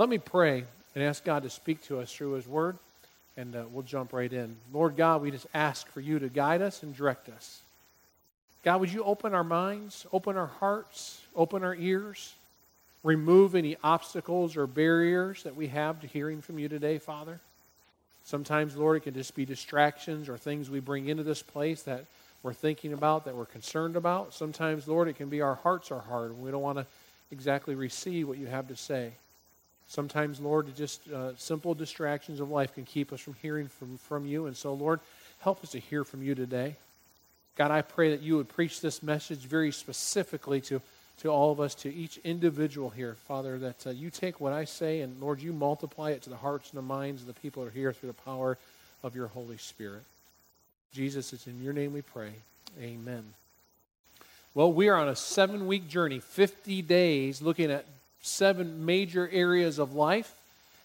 Let me pray and ask God to speak to us through His Word, and uh, we'll jump right in. Lord God, we just ask for you to guide us and direct us. God, would you open our minds, open our hearts, open our ears, remove any obstacles or barriers that we have to hearing from you today, Father? Sometimes, Lord, it can just be distractions or things we bring into this place that we're thinking about, that we're concerned about. Sometimes, Lord, it can be our hearts are hard and we don't want to exactly receive what you have to say. Sometimes, Lord, just uh, simple distractions of life can keep us from hearing from, from you. And so, Lord, help us to hear from you today. God, I pray that you would preach this message very specifically to, to all of us, to each individual here, Father, that uh, you take what I say and, Lord, you multiply it to the hearts and the minds of the people that are here through the power of your Holy Spirit. Jesus, it's in your name we pray. Amen. Well, we are on a seven week journey, 50 days, looking at seven major areas of life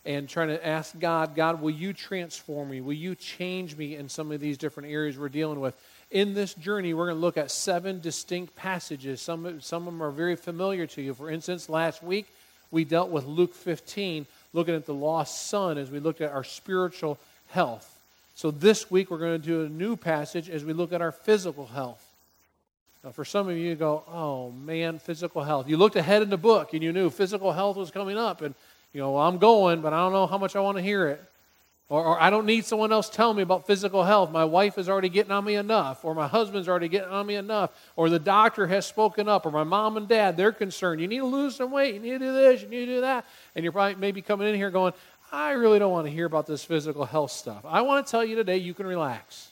and trying to ask God, God, will you transform me? Will you change me in some of these different areas we're dealing with? in this journey, we're going to look at seven distinct passages. Some, some of them are very familiar to you. For instance, last week we dealt with Luke 15, looking at the lost son as we looked at our spiritual health. So this week we're going to do a new passage as we look at our physical health. Now, for some of you, you go, oh man, physical health. You looked ahead in the book and you knew physical health was coming up, and you know, well, I'm going, but I don't know how much I want to hear it. Or, or, I don't need someone else telling me about physical health. My wife is already getting on me enough. Or my husband's already getting on me enough. Or the doctor has spoken up. Or my mom and dad, they're concerned. You need to lose some weight. You need to do this. You need to do that. And you're probably maybe coming in here going, I really don't want to hear about this physical health stuff. I want to tell you today you can relax.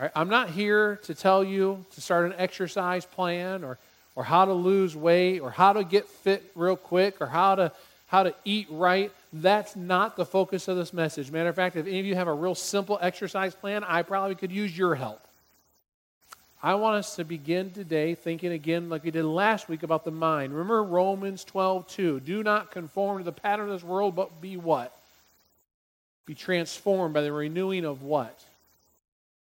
Right? I'm not here to tell you to start an exercise plan or, or how to lose weight or how to get fit real quick or how to, how to eat right. That's not the focus of this message. Matter of fact, if any of you have a real simple exercise plan, I probably could use your help. I want us to begin today thinking again, like we did last week, about the mind. Remember Romans 12, 2. Do not conform to the pattern of this world, but be what? Be transformed by the renewing of what?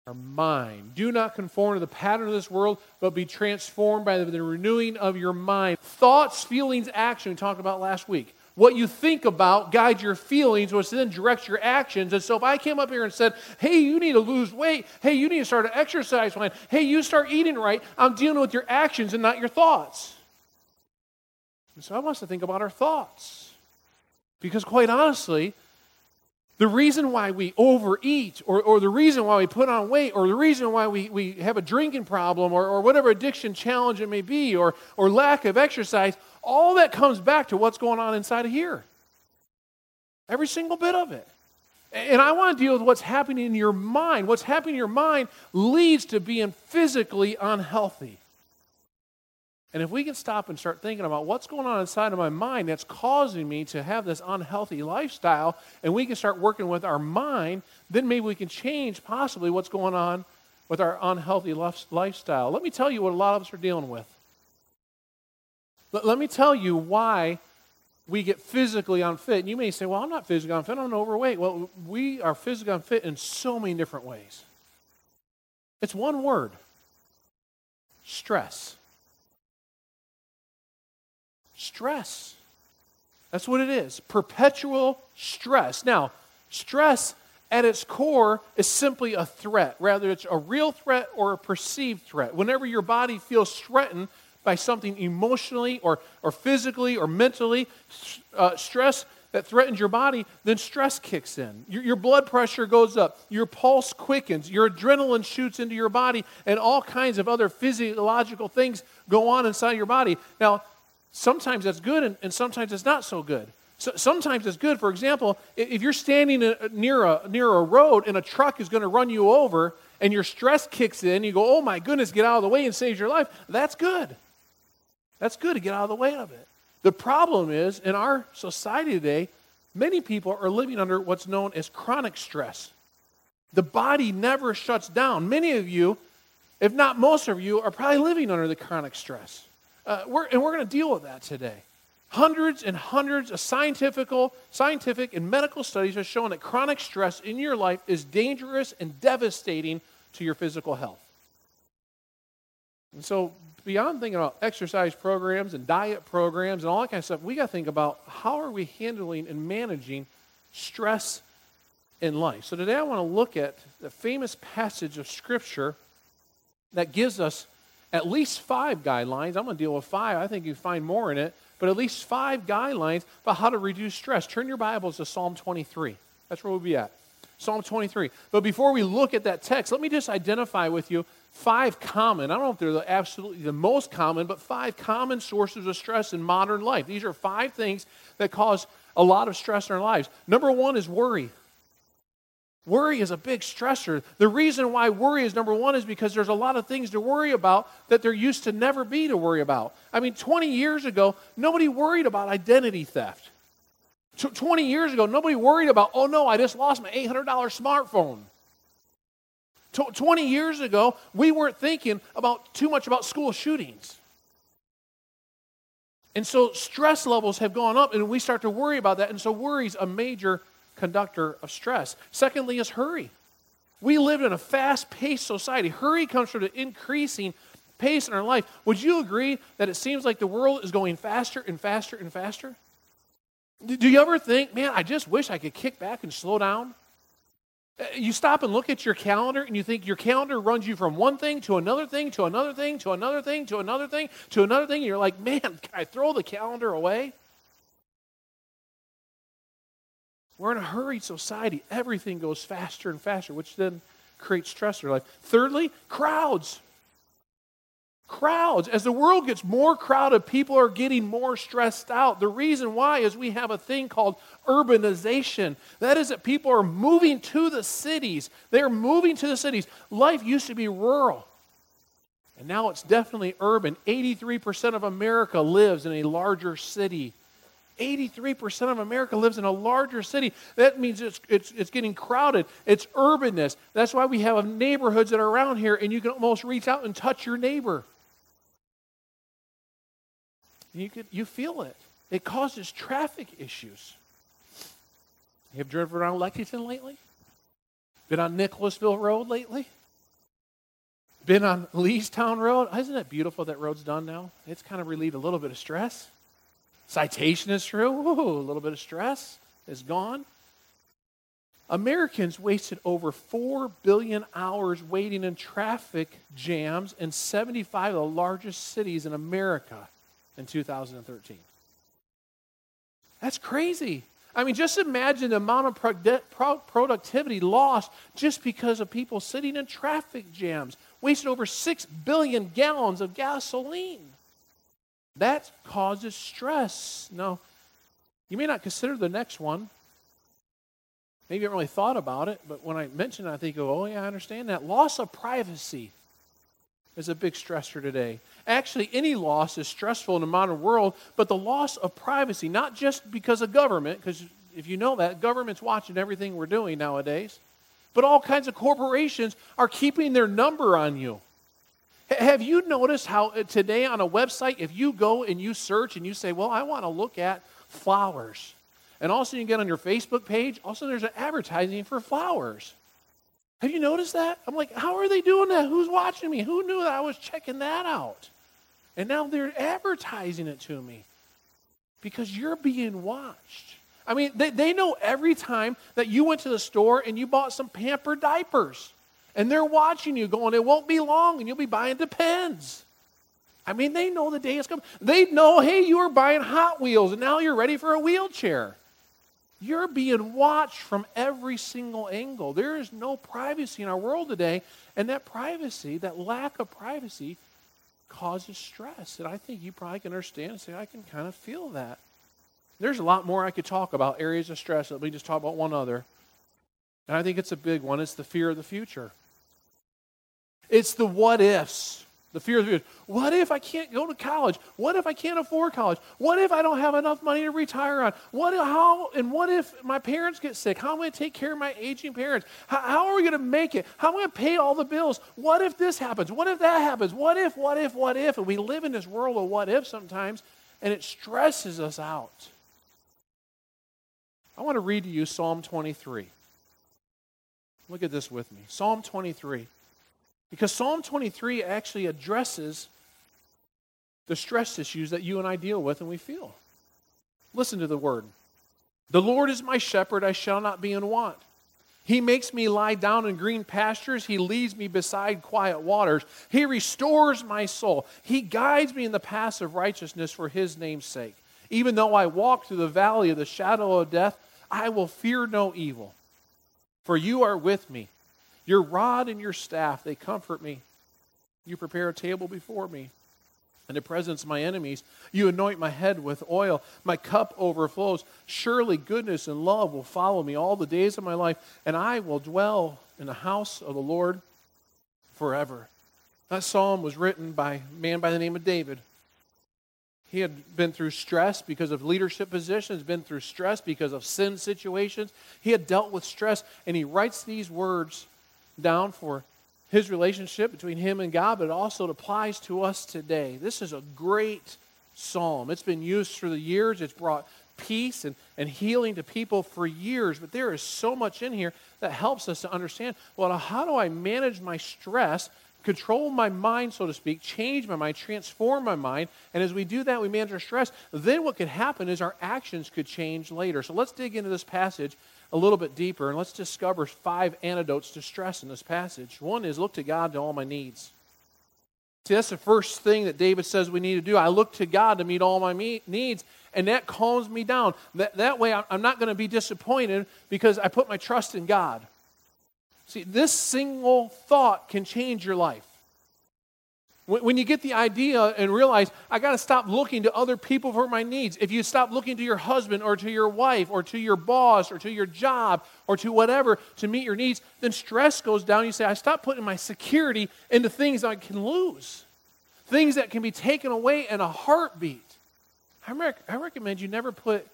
Our mind. Do not conform to the pattern of this world, but be transformed by the, renewing of your mind. Thoughts, feelings, action, we talked about last week what you think about guides your feelings, which then directs your actions. And so if I came up here and said, hey, you need to lose weight, hey, you need to start an exercise plan, hey, you start eating right, I'm dealing with your actions and not your thoughts. And so I want us to think about our thoughts. Because quite honestly, the reason why we overeat, or, or the reason why we put on weight, or the reason why we, we have a drinking problem, or, or whatever addiction challenge it may be, or, or lack of exercise, all that comes back to what's going on inside of here. Every single bit of it. And I want to deal with what's happening in your mind. What's happening in your mind leads to being physically unhealthy. And if we can stop and start thinking about what's going on inside of my mind that's causing me to have this unhealthy lifestyle, and we can start working with our mind, then maybe we can change possibly what's going on with our unhealthy lifestyle. Let me tell you what a lot of us are dealing with. Let me tell you why we get physically unfit. And you may say, well, I'm not physically unfit, I'm overweight. Well, we are physically unfit in so many different ways. It's one word stress. Stress. That's what it is perpetual stress. Now, stress at its core is simply a threat, whether it's a real threat or a perceived threat. Whenever your body feels threatened, by something emotionally or, or physically or mentally, uh, stress that threatens your body, then stress kicks in. Your, your, blood pressure goes up, your pulse quickens, your adrenaline shoots into your body, and all kinds of other physiological things go on inside your body. Now, sometimes that's good and, and sometimes it's not so good. So, sometimes it's good. For example, if you're standing near a, near a road and a truck is going to run you over and your stress kicks in, you go, oh my goodness, get out of the way and save your life, that's good. That's good to get out of the way of it. The problem is, in our society today, many people are living under what's known as chronic stress. The body never shuts down. Many of you, if not most of you, are probably living under the chronic stress. Uh, we're, and we're going to deal with that today. Hundreds and hundreds of scientific, scientific and medical studies have shown that chronic stress in your life is dangerous and devastating to your physical health. And so, beyond thinking about exercise programs and diet programs and all that kind of stuff, we got to think about how are we handling and managing stress in life. So, today I want to look at the famous passage of Scripture that gives us at least five guidelines. I'm going to deal with five. I think you find more in it, but at least five guidelines about how to reduce stress. Turn your Bibles to Psalm 23. That's where we'll be at. Psalm 23. But before we look at that text, let me just identify with you five common, I don't know if they're the absolutely the most common, but five common sources of stress in modern life. These are five things that cause a lot of stress in our lives. Number one is worry. Worry is a big stressor. The reason why worry is number one is because there's a lot of things to worry about that there used to never be to worry about. I mean, 20 years ago, nobody worried about identity theft. 20 years ago, nobody worried about, oh no, I just lost my $800 smartphone. 20 years ago, we weren't thinking about too much about school shootings. And so stress levels have gone up, and we start to worry about that. And so worry's a major conductor of stress. Secondly, is hurry. We live in a fast paced society. Hurry comes from the increasing pace in our life. Would you agree that it seems like the world is going faster and faster and faster? Do you ever think, man, I just wish I could kick back and slow down? Uh, you stop and look at your calendar and you think your calendar runs you from one thing to another thing to another thing to another thing to another thing to another thing. And you're like, man, can I throw the calendar away? We're in a hurried society. Everything goes faster and faster, which then creates stress in our life. Thirdly, crowds. Crowds. As the world gets more crowded, people are getting more stressed out. The reason why is we have a thing called urbanization. That is that people are moving to the cities. They're moving to the cities. Life used to be rural. And now it's definitely urban. 83% of America lives in a larger city 83% of America lives in a larger city. That means it's, it's, it's getting crowded. It's urbanness. That's why we have neighborhoods that are around here and you can almost reach out and touch your neighbor. You, could, you feel it. It causes traffic issues. You have driven around Lexington lately? Been on Nicholasville Road lately? Been on Leestown Road? Isn't it beautiful that road's done now? It's kind of relieved a little bit of stress. Citation is true. Ooh, a little bit of stress is gone. Americans wasted over 4 billion hours waiting in traffic jams in 75 of the largest cities in America in 2013. That's crazy. I mean, just imagine the amount of productivity lost just because of people sitting in traffic jams, wasted over 6 billion gallons of gasoline. That causes stress. Now, you may not consider the next one. Maybe you haven't really thought about it, but when I mention it, I think, oh, yeah, I understand that. Loss of privacy is a big stressor today. Actually, any loss is stressful in the modern world, but the loss of privacy, not just because of government, because if you know that, government's watching everything we're doing nowadays, but all kinds of corporations are keeping their number on you. Have you noticed how uh, today on a website, if you go and you search and you say, Well, I want to look at flowers, and also you get on your Facebook page, also there's an advertising for flowers. Have you noticed that? I'm like, How are they doing that? Who's watching me? Who knew that I was checking that out? And now they're advertising it to me because you're being watched. I mean, they, they know every time that you went to the store and you bought some pamper diapers and they're watching you going, it won't be long and you'll be buying Depends. I mean, they know the day is coming. They know, hey, you were buying Hot Wheels and now you're ready for a wheelchair. You're being watched from every single angle. There is no privacy in our world today, and that privacy, that lack of privacy, causes stress. And I think you probably can understand and say, I can kind of feel that. There's a lot more I could talk about areas of stress. Let me just talk about one other. And I think it's a big one. It's the fear of the future. It's the what ifs. The fear of the. What if I can't go to college? What if I can't afford college? What if I don't have enough money to retire on? What how and what if my parents get sick? How am I going to take care of my aging parents? How, how are we going to make it? How am I going to pay all the bills? What if this happens? What if that happens? What if, what if, what if? And we live in this world of what if sometimes, and it stresses us out. I want to read to you Psalm 23. Look at this with me. Psalm 23. Because Psalm 23 actually addresses the stress issues that you and I deal with and we feel. Listen to the word. The Lord is my shepherd, I shall not be in want. He makes me lie down in green pastures. He leads me beside quiet waters. He restores my soul. He guides me in the paths of righteousness for his name's sake. Even though I walk through the valley of the shadow of death, I will fear no evil. For you are with me. Your rod and your staff, they comfort me. You prepare a table before me in the presence of my enemies. You anoint my head with oil. My cup overflows. Surely goodness and love will follow me all the days of my life, and I will dwell in the house of the Lord forever. That psalm was written by a man by the name of David. He had been through stress because of leadership positions, been through stress because of sin situations. He had dealt with stress, and he writes these words down for his relationship between him and God, but it also applies to us today. This is a great psalm. It's been used through the years, it's brought peace and, and healing to people for years, but there is so much in here that helps us to understand well, how do I manage my stress? Control my mind, so to speak, change my mind, transform my mind. And as we do that, we manage our stress. Then what could happen is our actions could change later. So let's dig into this passage a little bit deeper and let's discover five antidotes to stress in this passage. One is look to God to all my needs. See, that's the first thing that David says we need to do. I look to God to meet all my me- needs, and that calms me down. That, that way, I'm not going to be disappointed because I put my trust in God. See, this single thought can change your life. When you get the idea and realize, I got to stop looking to other people for my needs. If you stop looking to your husband or to your wife or to your boss or to your job or to whatever to meet your needs, then stress goes down. You say, I stop putting my security into things I can lose, things that can be taken away in a heartbeat. I, I recommend you never put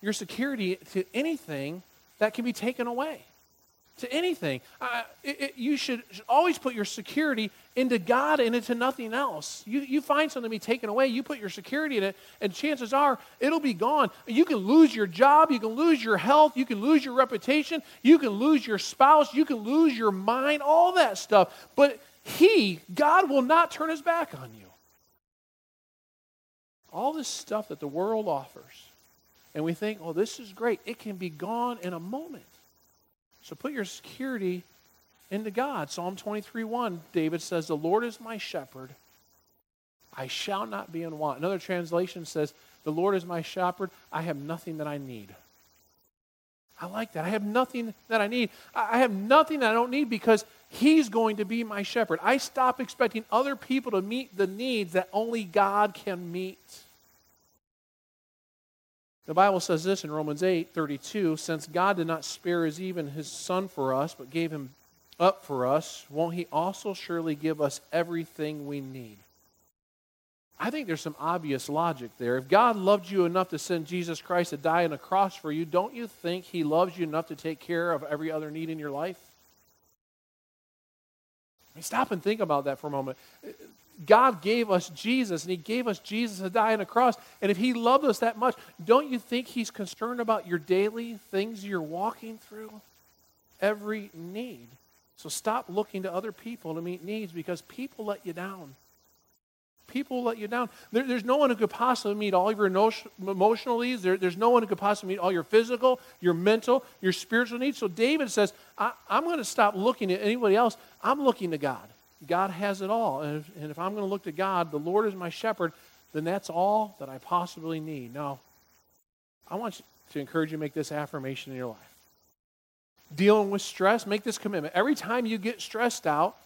your security to anything that can be taken away to anything. Uh, it, it, you should, should, always put your security into God and into nothing else. You, you find something to be taken away, you put your security in it, and chances are it'll be gone. You can lose your job, you can lose your health, you can lose your reputation, you can lose your spouse, you can lose your mind, all that stuff. But He, God, will not turn His back on you. All this stuff that the world offers, and we think, oh, this is great, it can be gone in a moment. So put your security into God. Psalm 23 1, David says, The Lord is my shepherd. I shall not be in want. Another translation says, The Lord is my shepherd. I have nothing that I need. I like that. I have nothing that I need. I have nothing that I don't need because He's going to be my shepherd. I stop expecting other people to meet the needs that only God can meet. The Bible says this in Romans 8 32 since God did not spare his even his son for us, but gave him up for us, won't he also surely give us everything we need? I think there's some obvious logic there. If God loved you enough to send Jesus Christ to die on a cross for you, don't you think he loves you enough to take care of every other need in your life? I mean, stop and think about that for a moment. God gave us Jesus, and He gave us Jesus to die on a cross. And if He loved us that much, don't you think He's concerned about your daily things you're walking through? Every need. So stop looking to other people to meet needs because people let you down. People let you down. There, there's no one who could possibly meet all of your emotional needs. There, there's no one who could possibly meet all your physical, your mental, your spiritual needs. So David says, I'm going to stop looking at anybody else. I'm looking to God. God has it all. And if, and if I'm going to look to God, the Lord is my shepherd, then that's all that I possibly need. Now, I want to encourage you to make this affirmation in your life. Dealing with stress, make this commitment. Every time you get stressed out,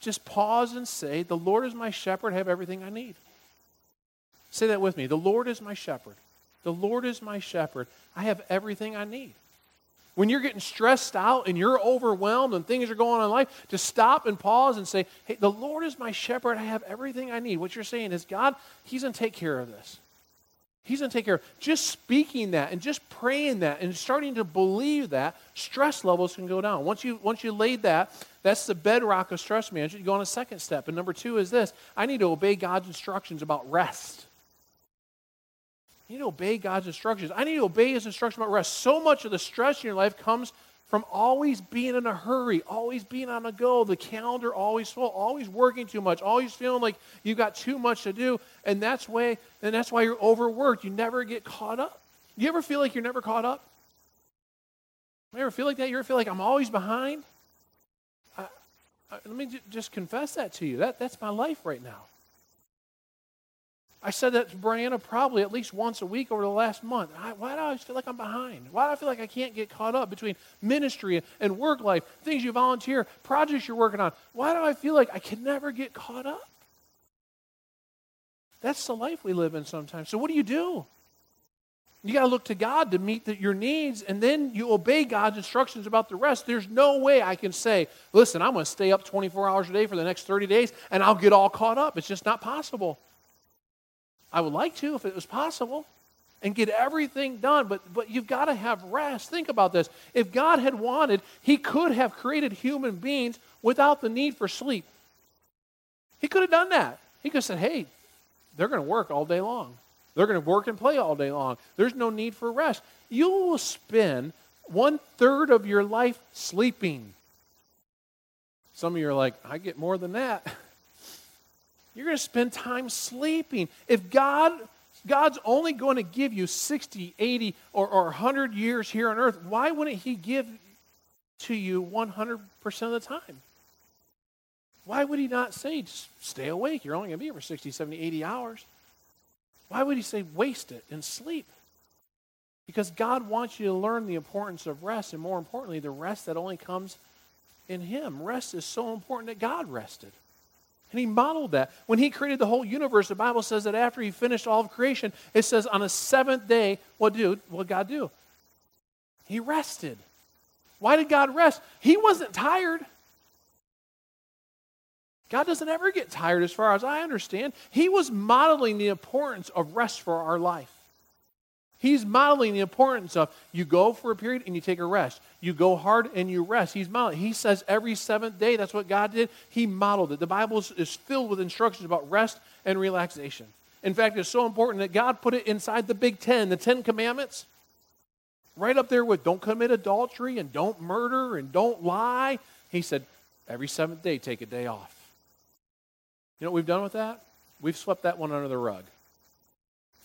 just pause and say, The Lord is my shepherd, I have everything I need. Say that with me. The Lord is my shepherd. The Lord is my shepherd. I have everything I need. When you're getting stressed out and you're overwhelmed and things are going on in life, to stop and pause and say, Hey, the Lord is my shepherd. I have everything I need. What you're saying is, God, He's going to take care of this. He's going to take care of. Just speaking that and just praying that and starting to believe that, stress levels can go down. Once you, once you laid that, that's the bedrock of stress management. You go on a second step. And number two is this I need to obey God's instructions about rest. You need to obey God's instructions. I need to obey His instruction about rest. So much of the stress in your life comes from always being in a hurry, always being on the go, the calendar always full, always working too much, always feeling like you've got too much to do, and that's why and that's why you're overworked. You never get caught up. You ever feel like you're never caught up? You ever feel like that? You ever feel like I'm always behind? I, I, let me j- just confess that to you. That, that's my life right now. I said that to Brianna probably at least once a week over the last month. I, why do I always feel like I'm behind? Why do I feel like I can't get caught up between ministry and work life, things you volunteer, projects you're working on? Why do I feel like I can never get caught up? That's the life we live in sometimes. So, what do you do? You got to look to God to meet the, your needs, and then you obey God's instructions about the rest. There's no way I can say, listen, I'm going to stay up 24 hours a day for the next 30 days, and I'll get all caught up. It's just not possible. I would like to if it was possible and get everything done, but, but you've got to have rest. Think about this. If God had wanted, He could have created human beings without the need for sleep. He could have done that. He could have said, hey, they're going to work all day long. They're going to work and play all day long. There's no need for rest. You will spend one third of your life sleeping. Some of you are like, I get more than that. You're going to spend time sleeping. If God God's only going to give you 60, 80, or, or 100 years here on earth, why wouldn't He give to you 100% of the time? Why would He not say, stay awake? You're only going to be here for 60, 70, 80 hours. Why would He say, waste it and sleep? Because God wants you to learn the importance of rest, and more importantly, the rest that only comes in Him. Rest is so important that God rested. And he modeled that. When he created the whole universe, the Bible says that after he finished all of creation, it says on a seventh day, what do what God do? He rested. Why did God rest? He wasn't tired. God doesn't ever get tired as far as I understand. He was modeling the importance of rest for our life. He's modeling the importance of you go for a period and you take a rest. You go hard and you rest. He's modeling. He says every seventh day, that's what God did. He modeled it. The Bible is filled with instructions about rest and relaxation. In fact, it's so important that God put it inside the Big Ten, the Ten Commandments, right up there with don't commit adultery and don't murder and don't lie. He said, every seventh day, take a day off. You know what we've done with that? We've swept that one under the rug.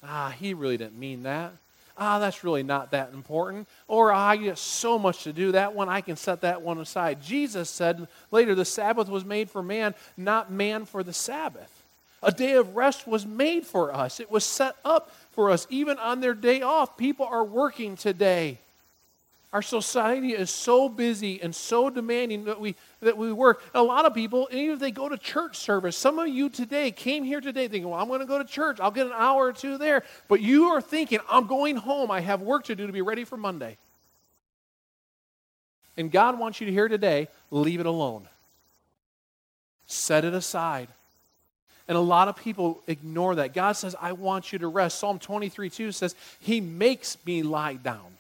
Ah, he really didn't mean that ah, that's really not that important. Or ah, I get so much to do that one, I can set that one aside. Jesus said later, the Sabbath was made for man, not man for the Sabbath. A day of rest was made for us, it was set up for us. Even on their day off, people are working today. Our society is so busy and so demanding that we, that we work. A lot of people, even if they go to church service, some of you today came here today thinking, well, I'm going to go to church. I'll get an hour or two there. But you are thinking, I'm going home. I have work to do to be ready for Monday. And God wants you to hear today, leave it alone. Set it aside. And a lot of people ignore that. God says, I want you to rest. Psalm 23 2 says, He makes me lie down.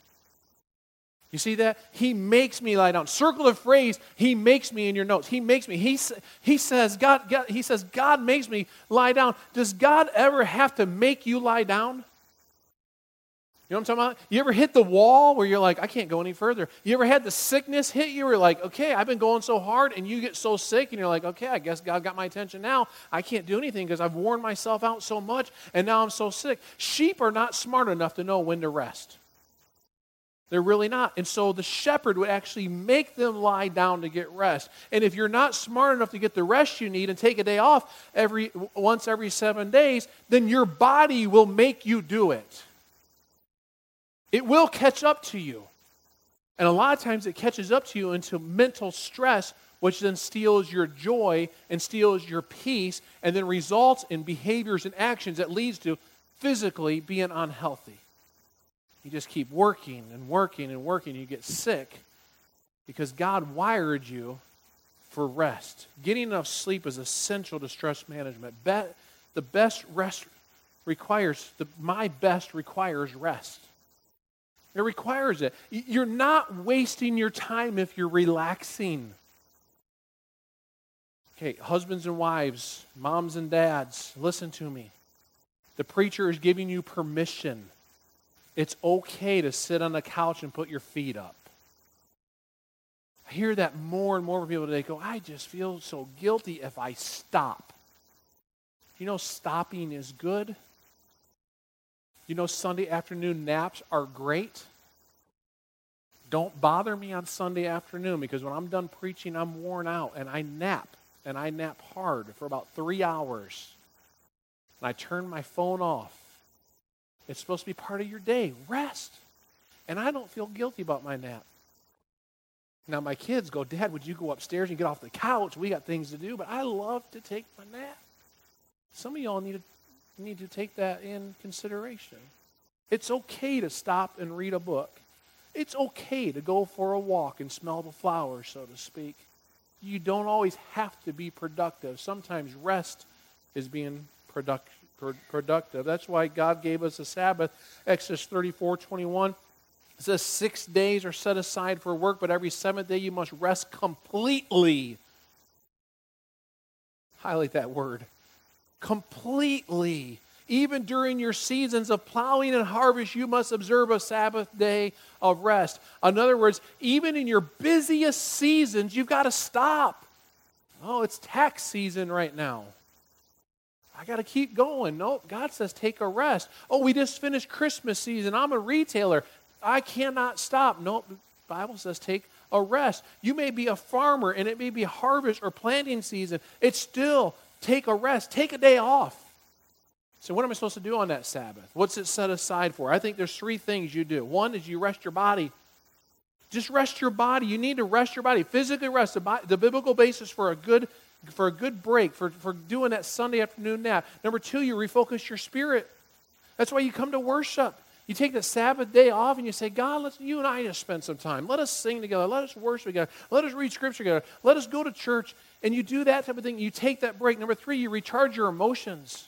You see that? He makes me lie down. Circle the phrase, he makes me in your notes. He makes me. He, he, says, God, God, he says, God makes me lie down. Does God ever have to make you lie down? You know what I'm talking about? You ever hit the wall where you're like, I can't go any further? You ever had the sickness hit you you're like, okay, I've been going so hard, and you get so sick, and you're like, okay, I guess God got my attention now. I can't do anything because I've worn myself out so much, and now I'm so sick. Sheep are not smart enough to know when to rest. They're really not. And so the shepherd would actually make them lie down to get rest. And if you're not smart enough to get the rest you need and take a day off every once every 7 days, then your body will make you do it. It will catch up to you. And a lot of times it catches up to you into mental stress, which then steals your joy and steals your peace and then results in behaviors and actions that leads to physically being unhealthy. You just keep working and working and working. You get sick because God wired you for rest. Getting enough sleep is essential to stress management. The best rest requires, the, my best requires rest. It requires it. You're not wasting your time if you're relaxing. Okay, husbands and wives, moms and dads, listen to me. The preacher is giving you permission it's okay to sit on the couch and put your feet up. I hear that more and more from people today go, I just feel so guilty if I stop. You know, stopping is good. You know, Sunday afternoon naps are great. Don't bother me on Sunday afternoon because when I'm done preaching, I'm worn out and I nap and I nap hard for about three hours. And I turn my phone off. It's supposed to be part of your day. Rest. And I don't feel guilty about my nap. Now, my kids go, Dad, would you go upstairs and get off the couch? We got things to do. But I love to take my nap. Some of y'all need to, need to take that in consideration. It's okay to stop and read a book. It's okay to go for a walk and smell the flowers, so to speak. You don't always have to be productive. Sometimes rest is being product, productive. That's why God gave us a Sabbath. Exodus 34 21 it says, Six days are set aside for work, but every seventh day you must rest completely. Highlight that word completely. Even during your seasons of plowing and harvest, you must observe a Sabbath day of rest. In other words, even in your busiest seasons, you've got to stop. Oh, it's tax season right now. I got to keep going. Nope, God says take a rest. Oh, we just finished Christmas season. I'm a retailer. I cannot stop. Nope, the Bible says take a rest. You may be a farmer and it may be harvest or planting season. It's still take a rest, take a day off. So, what am I supposed to do on that Sabbath? What's it set aside for? I think there's three things you do. One is you rest your body. Just rest your body. You need to rest your body. Physically rest. The, the biblical basis for a good for a good break, for, for doing that Sunday afternoon nap. Number two, you refocus your spirit. That's why you come to worship. You take the Sabbath day off and you say, God, let's you and I just spend some time. Let us sing together. Let us worship together. Let us read scripture together. Let us go to church. And you do that type of thing. You take that break. Number three, you recharge your emotions.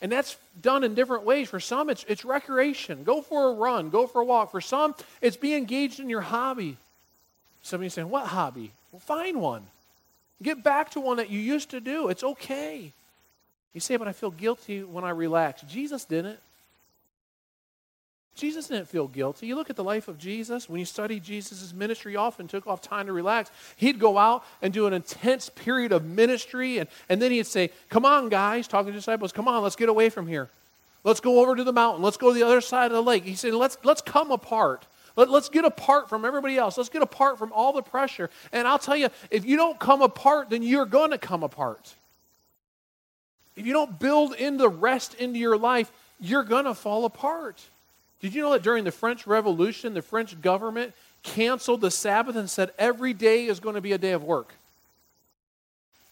And that's done in different ways. For some, it's, it's recreation. Go for a run, go for a walk. For some, it's be engaged in your hobby. Somebody's saying, What hobby? Well, find one. Get back to one that you used to do. It's okay. You say, But I feel guilty when I relax. Jesus didn't. Jesus didn't feel guilty. You look at the life of Jesus. When you study Jesus' ministry, often took off time to relax. He'd go out and do an intense period of ministry, and, and then he'd say, Come on, guys, talking to disciples, come on, let's get away from here. Let's go over to the mountain. Let's go to the other side of the lake. He said, Let's, let's come apart. Let, let's get apart from everybody else. Let's get apart from all the pressure. And I'll tell you, if you don't come apart, then you're going to come apart. If you don't build in the rest into your life, you're going to fall apart. Did you know that during the French Revolution, the French government canceled the Sabbath and said every day is going to be a day of work?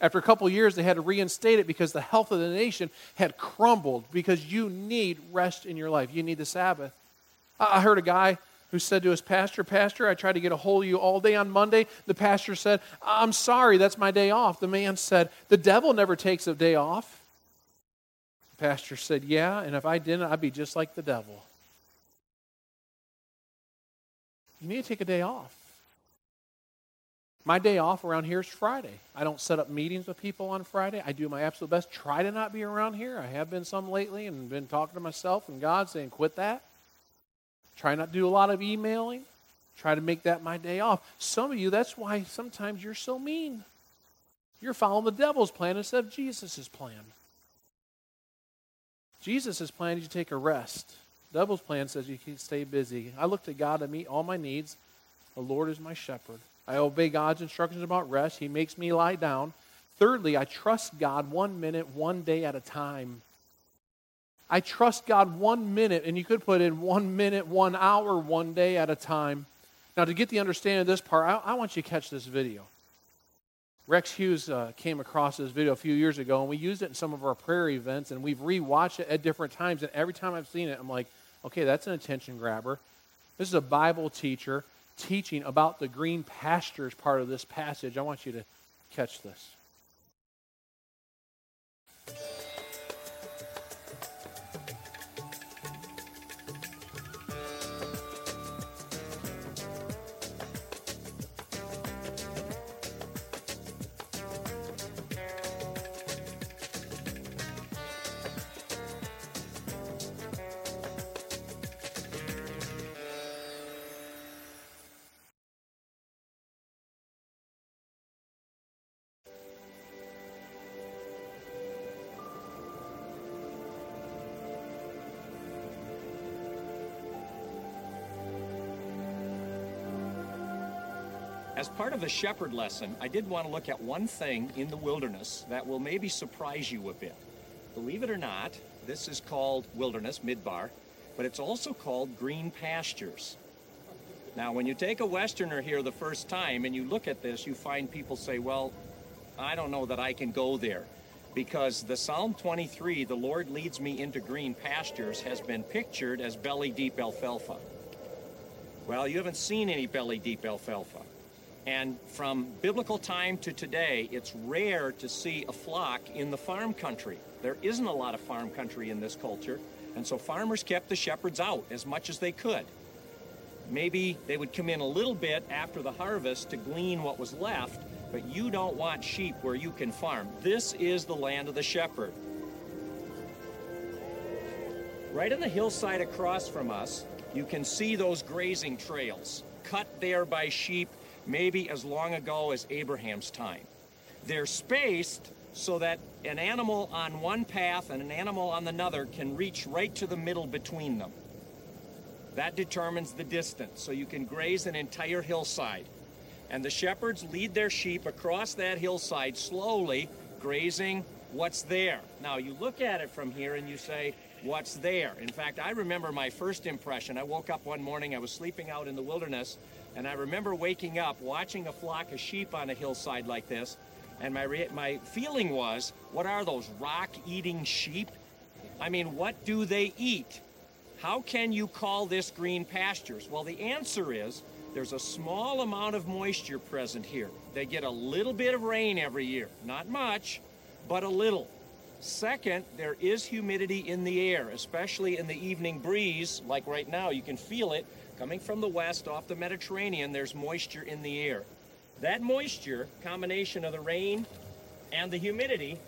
After a couple years, they had to reinstate it because the health of the nation had crumbled because you need rest in your life. You need the Sabbath. I heard a guy who said to his pastor, Pastor, I tried to get a hold of you all day on Monday. The pastor said, I'm sorry, that's my day off. The man said, The devil never takes a day off. The pastor said, Yeah, and if I didn't, I'd be just like the devil. You need to take a day off. My day off around here is Friday. I don't set up meetings with people on Friday. I do my absolute best. Try to not be around here. I have been some lately and been talking to myself and God saying, quit that. Try not to do a lot of emailing. Try to make that my day off. Some of you, that's why sometimes you're so mean. You're following the devil's plan instead of Jesus' plan. Jesus' plan is you take a rest. Devil's plan says you can stay busy. I look to God to meet all my needs. The Lord is my shepherd. I obey God's instructions about rest. He makes me lie down. Thirdly, I trust God one minute, one day at a time. I trust God one minute, and you could put in one minute, one hour, one day at a time. Now, to get the understanding of this part, I, I want you to catch this video. Rex Hughes uh, came across this video a few years ago, and we used it in some of our prayer events, and we've rewatched it at different times. And every time I've seen it, I'm like, Okay, that's an attention grabber. This is a Bible teacher teaching about the green pastures part of this passage. I want you to catch this. Of the shepherd lesson, I did want to look at one thing in the wilderness that will maybe surprise you a bit. Believe it or not, this is called wilderness, midbar, but it's also called green pastures. Now, when you take a Westerner here the first time and you look at this, you find people say, Well, I don't know that I can go there. Because the Psalm 23, the Lord leads me into green pastures, has been pictured as belly deep alfalfa. Well, you haven't seen any belly deep alfalfa. And from biblical time to today, it's rare to see a flock in the farm country. There isn't a lot of farm country in this culture, and so farmers kept the shepherds out as much as they could. Maybe they would come in a little bit after the harvest to glean what was left, but you don't want sheep where you can farm. This is the land of the shepherd. Right on the hillside across from us, you can see those grazing trails cut there by sheep maybe as long ago as Abraham's time. They're spaced so that an animal on one path and an animal on another can reach right to the middle between them. That determines the distance, so you can graze an entire hillside. And the shepherds lead their sheep across that hillside slowly, grazing what's there. Now, you look at it from here and you say, What's there? In fact, I remember my first impression. I woke up one morning, I was sleeping out in the wilderness, and I remember waking up, watching a flock of sheep on a hillside like this, and my, re- my feeling was, what are those rock eating sheep? I mean, what do they eat? How can you call this green pastures? Well, the answer is there's a small amount of moisture present here. They get a little bit of rain every year. Not much, but a little. Second, there is humidity in the air, especially in the evening breeze, like right now. You can feel it coming from the west off the Mediterranean. There's moisture in the air. That moisture, combination of the rain and the humidity,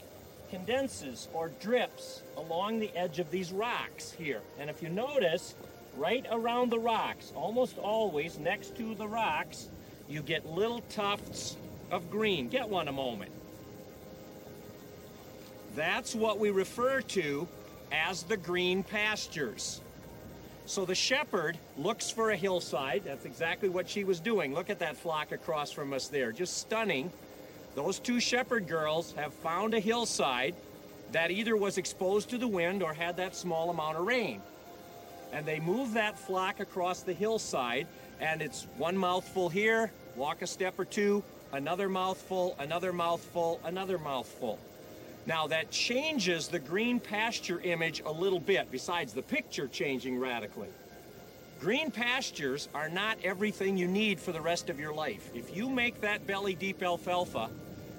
condenses or drips along the edge of these rocks here. And if you notice, right around the rocks, almost always next to the rocks, you get little tufts of green. Get one a moment. That's what we refer to as the green pastures. So the shepherd looks for a hillside. That's exactly what she was doing. Look at that flock across from us there. Just stunning. Those two shepherd girls have found a hillside that either was exposed to the wind or had that small amount of rain. And they move that flock across the hillside, and it's one mouthful here, walk a step or two, another mouthful, another mouthful, another mouthful. Now that changes the green pasture image a little bit, besides the picture changing radically. Green pastures are not everything you need for the rest of your life. If you make that belly deep alfalfa,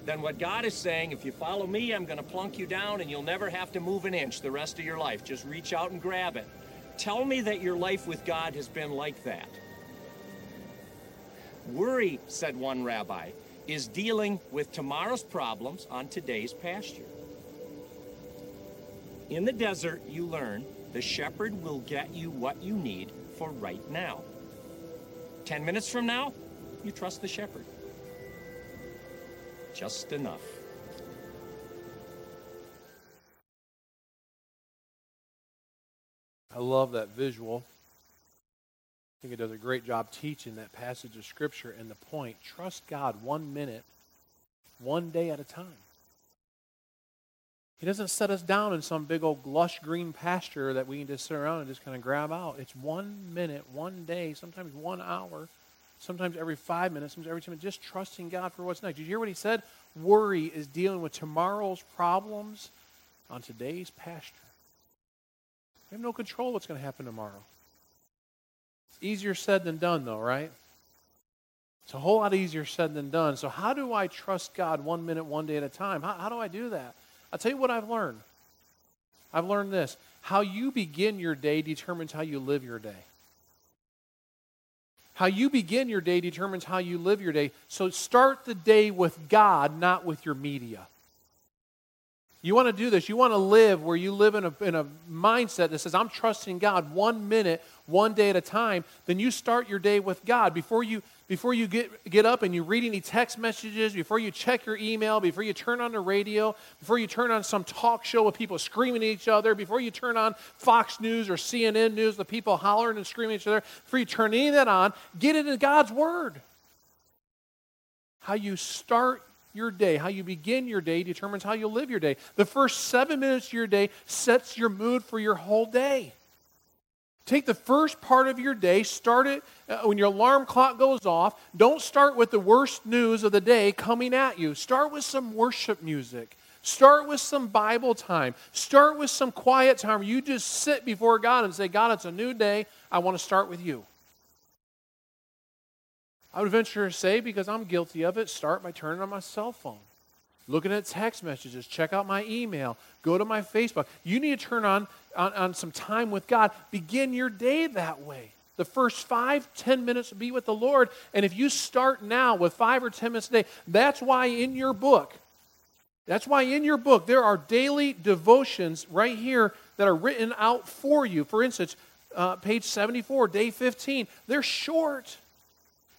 then what God is saying, if you follow me, I'm going to plunk you down and you'll never have to move an inch the rest of your life. Just reach out and grab it. Tell me that your life with God has been like that. Worry, said one rabbi, is dealing with tomorrow's problems on today's pasture. In the desert, you learn the shepherd will get you what you need for right now. Ten minutes from now, you trust the shepherd. Just enough. I love that visual. I think it does a great job teaching that passage of Scripture and the point trust God one minute, one day at a time. He doesn't set us down in some big old lush green pasture that we can just sit around and just kind of grab out. It's one minute, one day, sometimes one hour, sometimes every five minutes, sometimes every minutes, just trusting God for what's next. Did you hear what he said? Worry is dealing with tomorrow's problems on today's pasture. We have no control what's going to happen tomorrow. Easier said than done, though, right? It's a whole lot easier said than done. So, how do I trust God one minute, one day at a time? How, how do I do that? I'll tell you what I've learned. I've learned this how you begin your day determines how you live your day. How you begin your day determines how you live your day. So, start the day with God, not with your media. You want to do this. You want to live where you live in a, in a mindset that says, I'm trusting God one minute, one day at a time. Then you start your day with God. Before you, before you get, get up and you read any text messages, before you check your email, before you turn on the radio, before you turn on some talk show with people screaming at each other, before you turn on Fox News or CNN News the people hollering and screaming at each other, before you turn any of that on, get into God's Word. How you start your day, how you begin your day determines how you live your day. The first seven minutes of your day sets your mood for your whole day. Take the first part of your day, start it uh, when your alarm clock goes off. Don't start with the worst news of the day coming at you. Start with some worship music. Start with some Bible time. Start with some quiet time. You just sit before God and say, God, it's a new day. I want to start with you. I would venture to say, because I'm guilty of it, start by turning on my cell phone looking at text messages, check out my email, go to my Facebook. You need to turn on, on, on some time with God. Begin your day that way. The first five, ten minutes be with the Lord. And if you start now with five or ten minutes a day, that's why in your book, that's why in your book there are daily devotions right here that are written out for you. For instance, uh, page 74, day 15, they're short.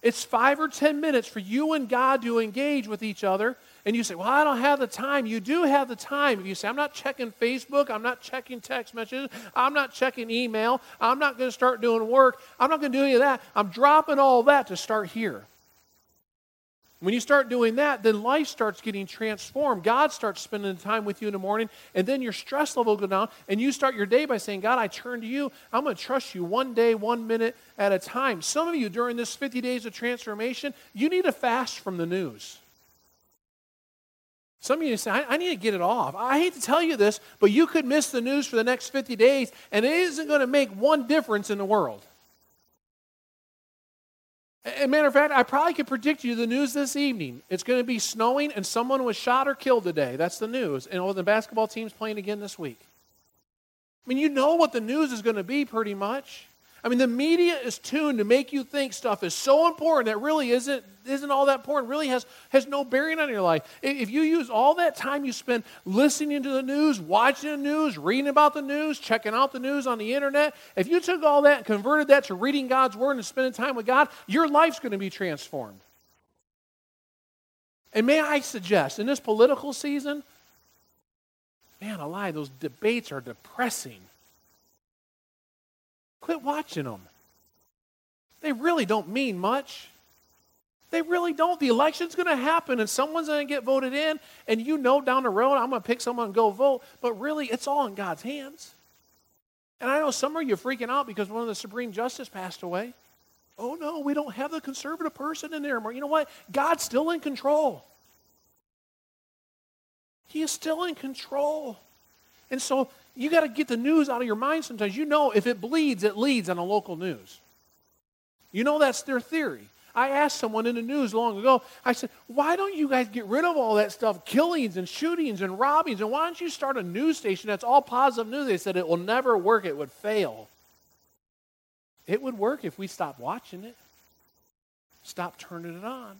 It's five or ten minutes for you and God to engage with each other and you say, Well, I don't have the time. You do have the time. If you say, I'm not checking Facebook, I'm not checking text messages, I'm not checking email, I'm not going to start doing work, I'm not going to do any of that. I'm dropping all that to start here. When you start doing that, then life starts getting transformed. God starts spending time with you in the morning, and then your stress level goes down, and you start your day by saying, God, I turn to you. I'm going to trust you one day, one minute at a time. Some of you, during this 50 days of transformation, you need to fast from the news. Some of you say, I, I, need to get it off. I hate to tell you this, but you could miss the news for the next 50 days, and it isn't going to make one difference in the world. As a matter of fact, I probably could predict you the news this evening. It's going to be snowing, and someone was shot or killed today. That's the news. And oh, the basketball team's playing again this week. I mean, you know what the news is going to be pretty much. I mean, the media is tuned to make you think stuff is so important that really isn't, isn't all that important, really has, has no bearing on your life. If you use all that time you spend listening to the news, watching the news, reading about the news, checking out the news on the internet, if you took all that and converted that to reading God's Word and spending time with God, your life's going to be transformed. And may I suggest, in this political season, man, a lie, those debates are depressing. Quit watching them. They really don't mean much. They really don't. The election's going to happen and someone's going to get voted in, and you know down the road I'm going to pick someone and go vote, but really it's all in God's hands. And I know some of you are freaking out because one of the Supreme Justice passed away. Oh no, we don't have the conservative person in there anymore. You know what? God's still in control. He is still in control. And so you got to get the news out of your mind sometimes. You know, if it bleeds, it leads on the local news. You know, that's their theory. I asked someone in the news long ago, I said, why don't you guys get rid of all that stuff, killings and shootings and robbings, and why don't you start a news station that's all positive news? They said it will never work, it would fail. It would work if we stopped watching it, stop turning it on.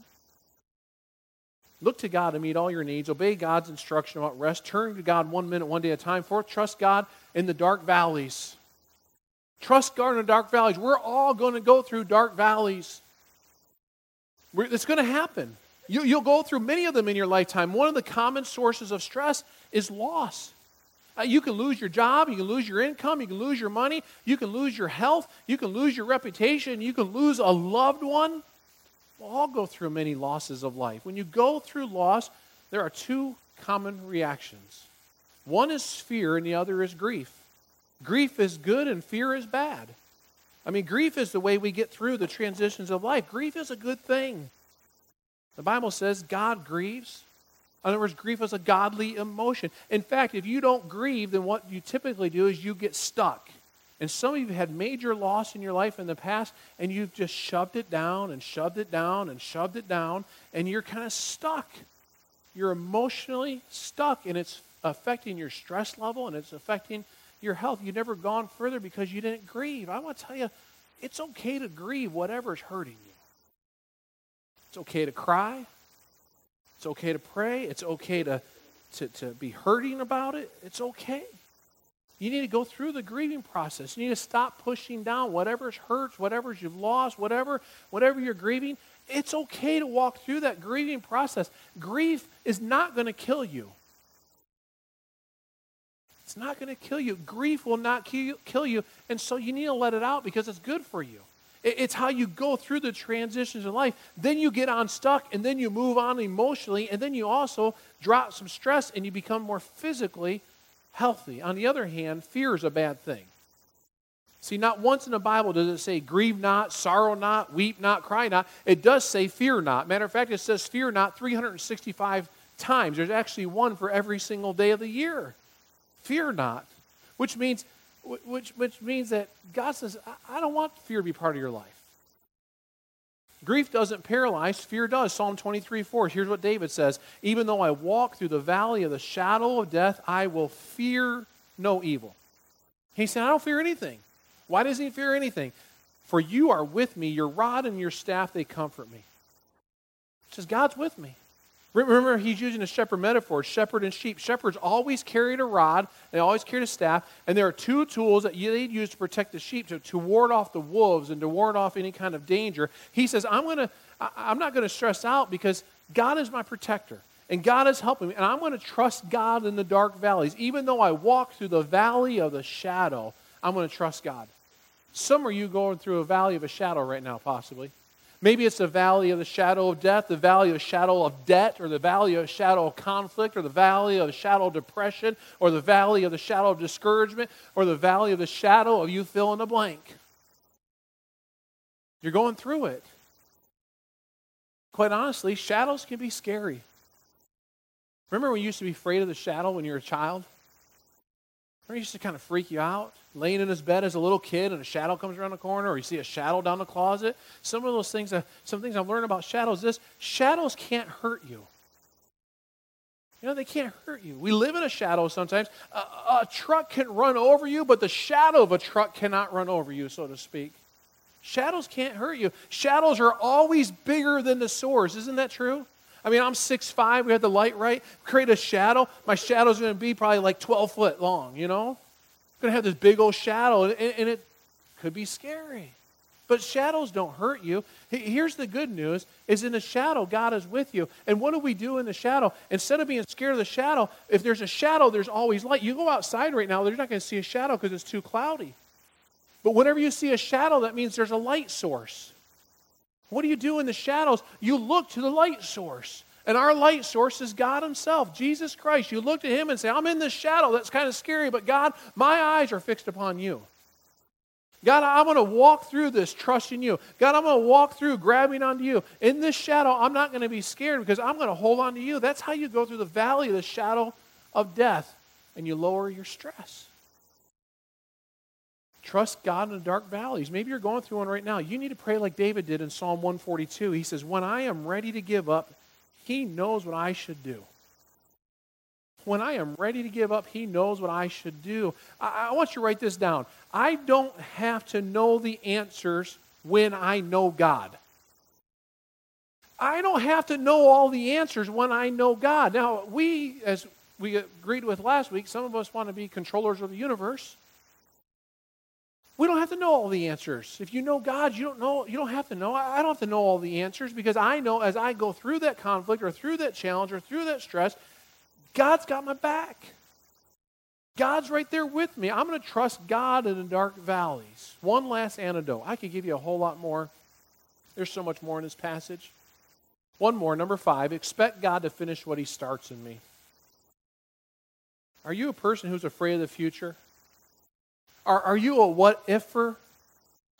Look to God to meet all your needs. Obey God's instruction about rest. Turn to God one minute, one day at a time. Fourth, trust God in the dark valleys. Trust God in the dark valleys. We're all going to go through dark valleys. We're, it's going to happen. You, you'll go through many of them in your lifetime. One of the common sources of stress is loss. Uh, you can lose your job, you can lose your income, you can lose your money, you can lose your health, you can lose your reputation, you can lose a loved one. All go through many losses of life. When you go through loss, there are two common reactions one is fear, and the other is grief. Grief is good, and fear is bad. I mean, grief is the way we get through the transitions of life. Grief is a good thing. The Bible says God grieves. In other words, grief is a godly emotion. In fact, if you don't grieve, then what you typically do is you get stuck. And some of you have had major loss in your life in the past, and you've just shoved it down and shoved it down and shoved it down, and you're kind of stuck. You're emotionally stuck, and it's affecting your stress level and it's affecting your health. You've never gone further because you didn't grieve. I want to tell you, it's okay to grieve whatever's hurting you. It's okay to cry. It's okay to pray. It's okay to, to, to be hurting about it. It's okay. You need to go through the grieving process. You need to stop pushing down whatever's hurts, whatever's you've lost, whatever, whatever you're grieving. It's okay to walk through that grieving process. Grief is not going to kill you. It's not going to kill you. Grief will not kill you, and so you need to let it out because it's good for you. It's how you go through the transitions in life. Then you get unstuck, and then you move on emotionally, and then you also drop some stress and you become more physically healthy. On the other hand, fear is a bad thing. See, not once in the Bible does it say, grieve not, sorrow not, weep not, cry not. It does say, fear not. Matter of fact, it says, fear not 365 times. There's actually one for every single day of the year. Fear not. Which means which, which means that God says, I, I don't want fear to be part of your life. Grief doesn't paralyze, fear does. Psalm 23 4. Here's what David says Even though I walk through the valley of the shadow of death, I will fear no evil. He said, I don't fear anything. Why does he fear anything? For you are with me, your rod and your staff, they comfort me. He says, God's with me. Remember, he's using a shepherd metaphor shepherd and sheep. Shepherds always carried a rod, they always carried a staff, and there are two tools that they'd use to protect the sheep to, to ward off the wolves and to ward off any kind of danger. He says, I'm, gonna, I, I'm not going to stress out because God is my protector. And God is helping me. And I'm going to trust God in the dark valleys. Even though I walk through the valley of the shadow, I'm going to trust God. Some of you going through a valley of a shadow right now, possibly. Maybe it's the valley of the shadow of death, the valley of the shadow of debt, or the valley of the shadow of conflict, or the valley of the shadow of depression, or the valley of the shadow of discouragement, or the valley of the shadow of you fill in the blank. You're going through it. Quite honestly, shadows can be scary. Remember when you used to be afraid of the shadow when you were a child? Remember it used to kind of freak you out? laying in his bed as a little kid and a shadow comes around the corner or you see a shadow down the closet. Some of those things, uh, some things I've learned about shadows this shadows can't hurt you. You know, they can't hurt you. We live in a shadow sometimes. A, a truck can run over you, but the shadow of a truck cannot run over you, so to speak. Shadows can't hurt you. Shadows are always bigger than the source. Isn't that true? I mean, I'm 6'5, we had the light right. Create a shadow. My shadow's going to be probably like 12 foot long, you know? going to have this big old shadow, and, and it could be scary. But shadows don't hurt you. Here's the good news is in the shadow, God is with you. And what do we do in the shadow? Instead of being scared of the shadow, if there's a shadow, there's always light. You go outside right now, you're not going to see a shadow because it's too cloudy. But whenever you see a shadow, that means there's a light source. What do you do in the shadows? You look to the light source. And our light source is God Himself, Jesus Christ. You look to Him and say, I'm in this shadow. That's kind of scary, but God, my eyes are fixed upon you. God, I'm going to walk through this trusting you. God, I'm going to walk through grabbing onto you. In this shadow, I'm not going to be scared because I'm going to hold on to you. That's how you go through the valley of the shadow of death and you lower your stress. Trust God in the dark valleys. Maybe you're going through one right now. You need to pray like David did in Psalm 142. He says, When I am ready to give up, he knows what I should do. When I am ready to give up, He knows what I should do. I, I want you to write this down. I don't have to know the answers when I know God. I don't have to know all the answers when I know God. Now, we, as we agreed with last week, some of us want to be controllers of the universe. We don't have to know all the answers. If you know God, you don't know, you don't have to know. I don't have to know all the answers because I know as I go through that conflict or through that challenge or through that stress, God's got my back. God's right there with me. I'm going to trust God in the dark valleys. One last antidote. I could give you a whole lot more. There's so much more in this passage. One more, number five, expect God to finish what He starts in me. Are you a person who's afraid of the future? Are, are you a what ifer?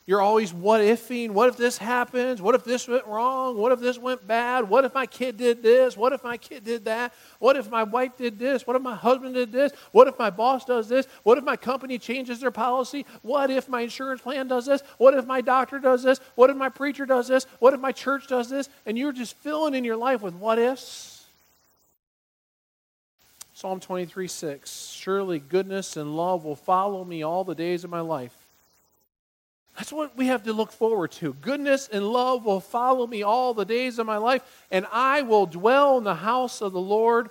You're always what ifing. What if this happens? What if this went wrong? What if this went bad? What if my kid did this? What if my kid did that? What if my wife did this? What if my husband did this? What if my boss does this? What if my company changes their policy? What if my insurance plan does this? What if my doctor does this? What if my preacher does this? What if my church does this? And you're just filling in your life with what ifs. Psalm 23 6 Surely goodness and love will follow me all the days of my life. That's what we have to look forward to. Goodness and love will follow me all the days of my life, and I will dwell in the house of the Lord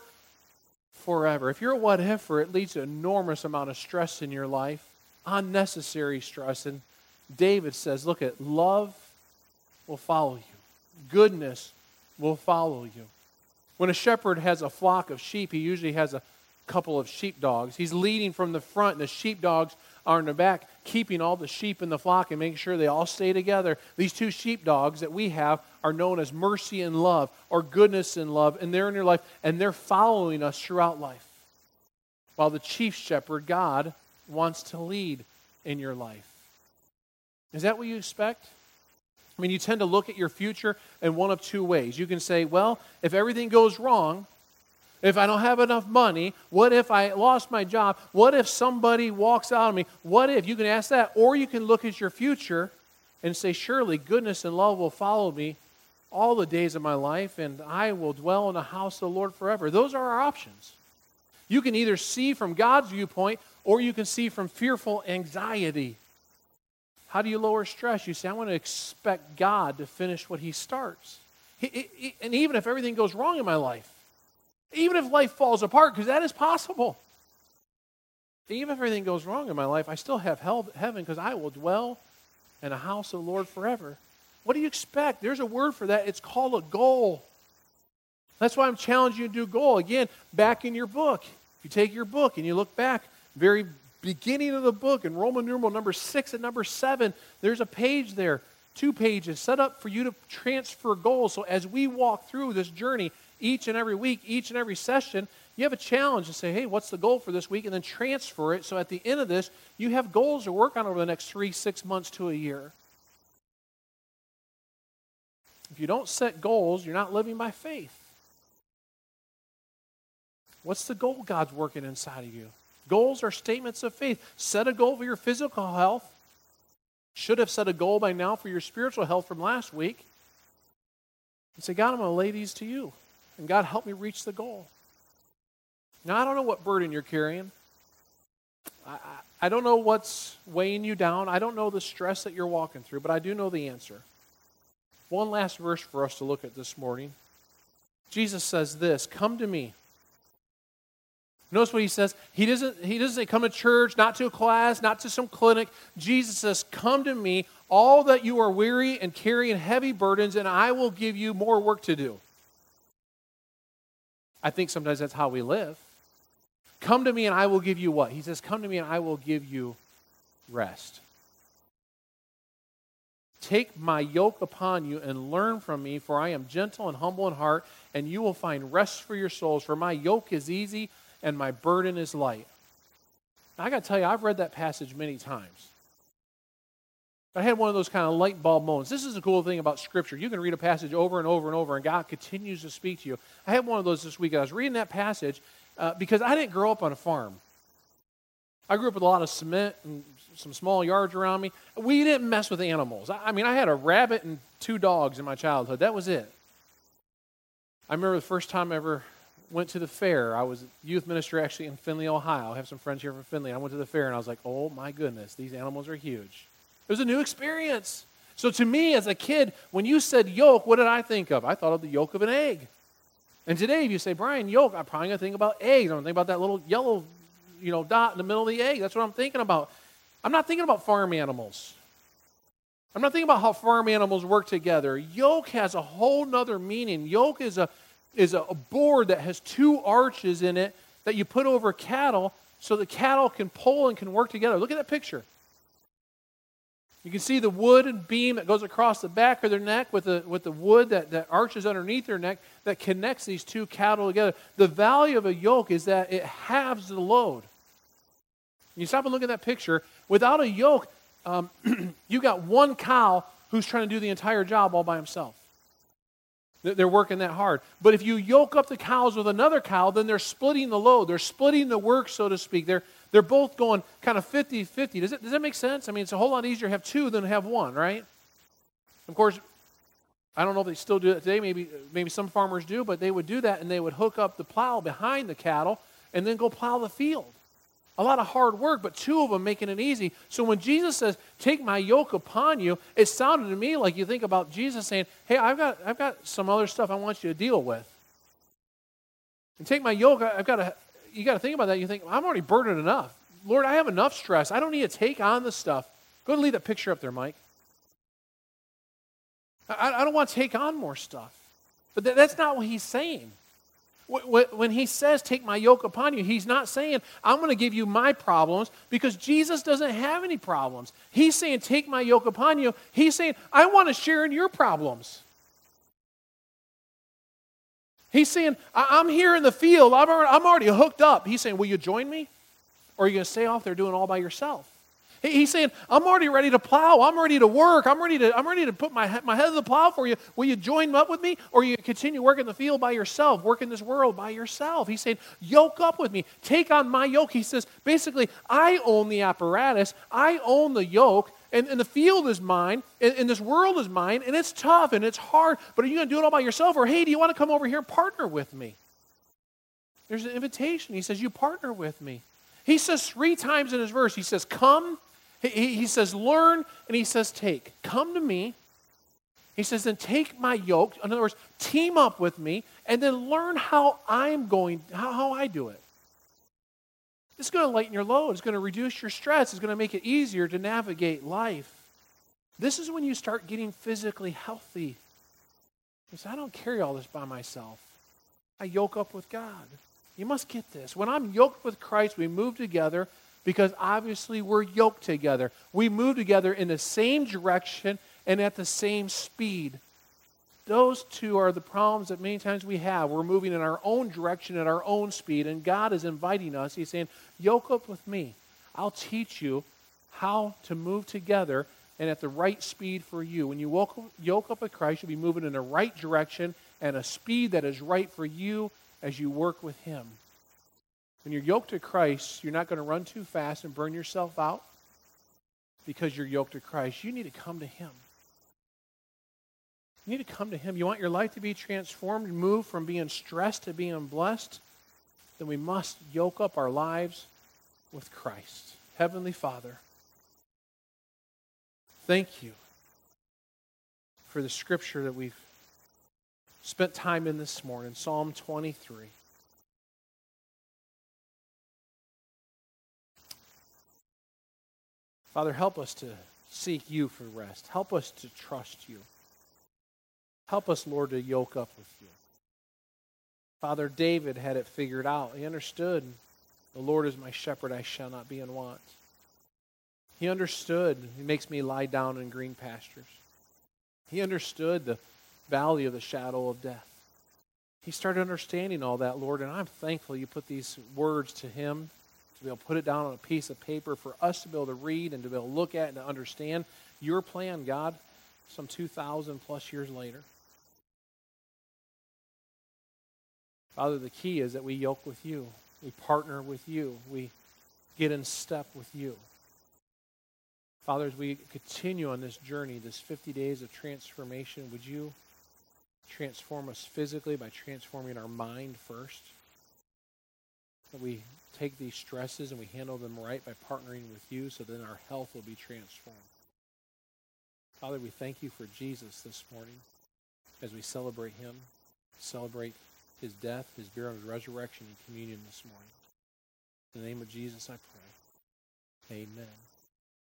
forever. If you're a what ifer, it leads to an enormous amount of stress in your life, unnecessary stress. And David says, Look at love will follow you, goodness will follow you. When a shepherd has a flock of sheep, he usually has a couple of sheepdogs. He's leading from the front, and the sheepdogs are in the back keeping all the sheep in the flock and making sure they all stay together. These two sheepdogs that we have are known as mercy and love or goodness and love, and they're in your life and they're following us throughout life. While the chief shepherd, God, wants to lead in your life. Is that what you expect? I mean, you tend to look at your future in one of two ways. You can say, well, if everything goes wrong, if I don't have enough money, what if I lost my job? What if somebody walks out on me? What if? You can ask that. Or you can look at your future and say, surely goodness and love will follow me all the days of my life, and I will dwell in the house of the Lord forever. Those are our options. You can either see from God's viewpoint or you can see from fearful anxiety. How do you lower stress? You say, I want to expect God to finish what He starts. He, he, and even if everything goes wrong in my life, even if life falls apart, because that is possible, even if everything goes wrong in my life, I still have hell, heaven because I will dwell in a house of the Lord forever. What do you expect? There's a word for that. It's called a goal. That's why I'm challenging you to do goal. Again, back in your book. If you take your book and you look back, very beginning of the book in Roman numeral number six and number seven, there's a page there, two pages set up for you to transfer goals. So as we walk through this journey each and every week, each and every session, you have a challenge to say, hey, what's the goal for this week? And then transfer it. So at the end of this, you have goals to work on over the next three, six months to a year. If you don't set goals, you're not living by faith. What's the goal God's working inside of you? Goals are statements of faith. Set a goal for your physical health. Should have set a goal by now for your spiritual health from last week. And say, God, I'm going to lay these to you. And God, help me reach the goal. Now, I don't know what burden you're carrying. I, I, I don't know what's weighing you down. I don't know the stress that you're walking through, but I do know the answer. One last verse for us to look at this morning. Jesus says this Come to me Notice what he says. He doesn't, he doesn't say, come to church, not to a class, not to some clinic. Jesus says, Come to me, all that you are weary and carrying heavy burdens, and I will give you more work to do. I think sometimes that's how we live. Come to me, and I will give you what? He says, Come to me, and I will give you rest. Take my yoke upon you and learn from me, for I am gentle and humble in heart, and you will find rest for your souls. For my yoke is easy and my burden is light. Now, I got to tell you, I've read that passage many times. I had one of those kind of light bulb moments. This is the cool thing about Scripture. You can read a passage over and over and over, and God continues to speak to you. I had one of those this week. I was reading that passage uh, because I didn't grow up on a farm. I grew up with a lot of cement and some small yards around me. We didn't mess with animals. I, I mean, I had a rabbit and two dogs in my childhood. That was it. I remember the first time I ever went to the fair. I was youth minister actually in Findlay, Ohio. I have some friends here from Findlay. I went to the fair and I was like, oh my goodness, these animals are huge. It was a new experience. So to me as a kid, when you said yolk, what did I think of? I thought of the yolk of an egg. And today, if you say, Brian, yolk, I'm probably going to think about eggs. I'm going to think about that little yellow you know, dot in the middle of the egg. That's what I'm thinking about. I'm not thinking about farm animals. I'm not thinking about how farm animals work together. Yoke has a whole nother meaning. Yoke is a is a, board that has two arches in it that you put over cattle so the cattle can pull and can work together. Look at that picture. You can see the wood and beam that goes across the back of their neck with the, with the wood that, that arches underneath their neck that connects these two cattle together. The value of a yoke is that it halves the load. You stop and look at that picture. Without a yoke, um, you got one cow who's trying to do the entire job all by himself. They're working that hard. But if you yoke up the cows with another cow, then they're splitting the load. They're splitting the work, so to speak. They're, they're both going kind of 50 50. Does, it, does that make sense? I mean, it's a whole lot easier to have two than to have one, right? Of course, I don't know if they still do it today. Maybe, maybe some farmers do, but they would do that and they would hook up the plow behind the cattle and then go plow the field a lot of hard work, but two of them making it easy. So when Jesus says, Take my yoke upon you, it sounded to me like you think about Jesus saying, Hey, I've got, I've got some other stuff I want you to deal with. And take my yoke, I've got to, you got to think about that. You think, I'm already burdened enough. Lord, I have enough stress. I don't need to take on the stuff. Go ahead and leave that picture up there, Mike. I, I don't want to take on more stuff. But that's not what he's saying. When he says, Take my yoke upon you, he's not saying, I'm going to give you my problems because Jesus doesn't have any problems. He's saying, Take my yoke upon you. He's saying, I want to share in your problems. He's saying, I'm here in the field. I'm already hooked up. He's saying, Will you join me? Or are you going to stay off there doing all by yourself? He's saying, I'm already ready to plow. I'm ready to work. I'm ready to, I'm ready to put my, my head to the plow for you. Will you join up with me? Or you continue working the field by yourself, working this world by yourself? He's saying, yoke up with me. Take on my yoke. He says, basically, I own the apparatus. I own the yoke. And, and the field is mine, and, and this world is mine, and it's tough and it's hard, but are you going to do it all by yourself? Or, hey, do you want to come over here and partner with me? There's an invitation. He says, You partner with me. He says three times in his verse, He says, Come he, he says, learn, and he says, take. Come to me. He says, then take my yoke. In other words, team up with me, and then learn how I'm going, how, how I do it. It's going to lighten your load. It's going to reduce your stress. It's going to make it easier to navigate life. This is when you start getting physically healthy. Say, I don't carry all this by myself. I yoke up with God. You must get this. When I'm yoked with Christ, we move together because obviously we're yoked together. We move together in the same direction and at the same speed. Those two are the problems that many times we have. We're moving in our own direction at our own speed, and God is inviting us. He's saying, Yoke up with me. I'll teach you how to move together and at the right speed for you. When you yoke up with Christ, you'll be moving in the right direction and a speed that is right for you as you work with Him. When you're yoked to Christ, you're not going to run too fast and burn yourself out because you're yoked to Christ. You need to come to Him. You need to come to Him. You want your life to be transformed, and move from being stressed to being blessed? Then we must yoke up our lives with Christ. Heavenly Father, thank you for the scripture that we've spent time in this morning, Psalm 23. Father, help us to seek you for rest. Help us to trust you. Help us, Lord, to yoke up with you. Father, David had it figured out. He understood the Lord is my shepherd, I shall not be in want. He understood he makes me lie down in green pastures. He understood the valley of the shadow of death. He started understanding all that, Lord, and I'm thankful you put these words to him be able to put it down on a piece of paper for us to be able to read and to be able to look at and to understand your plan, God, some 2,000 plus years later. Father, the key is that we yoke with you, we partner with you, we get in step with you. Father, as we continue on this journey, this 50 days of transformation, would you transform us physically by transforming our mind first? That we take these stresses and we handle them right by partnering with you so then our health will be transformed. Father, we thank you for Jesus this morning as we celebrate him, celebrate his death, his burial, his resurrection, and communion this morning. In the name of Jesus, I pray. Amen.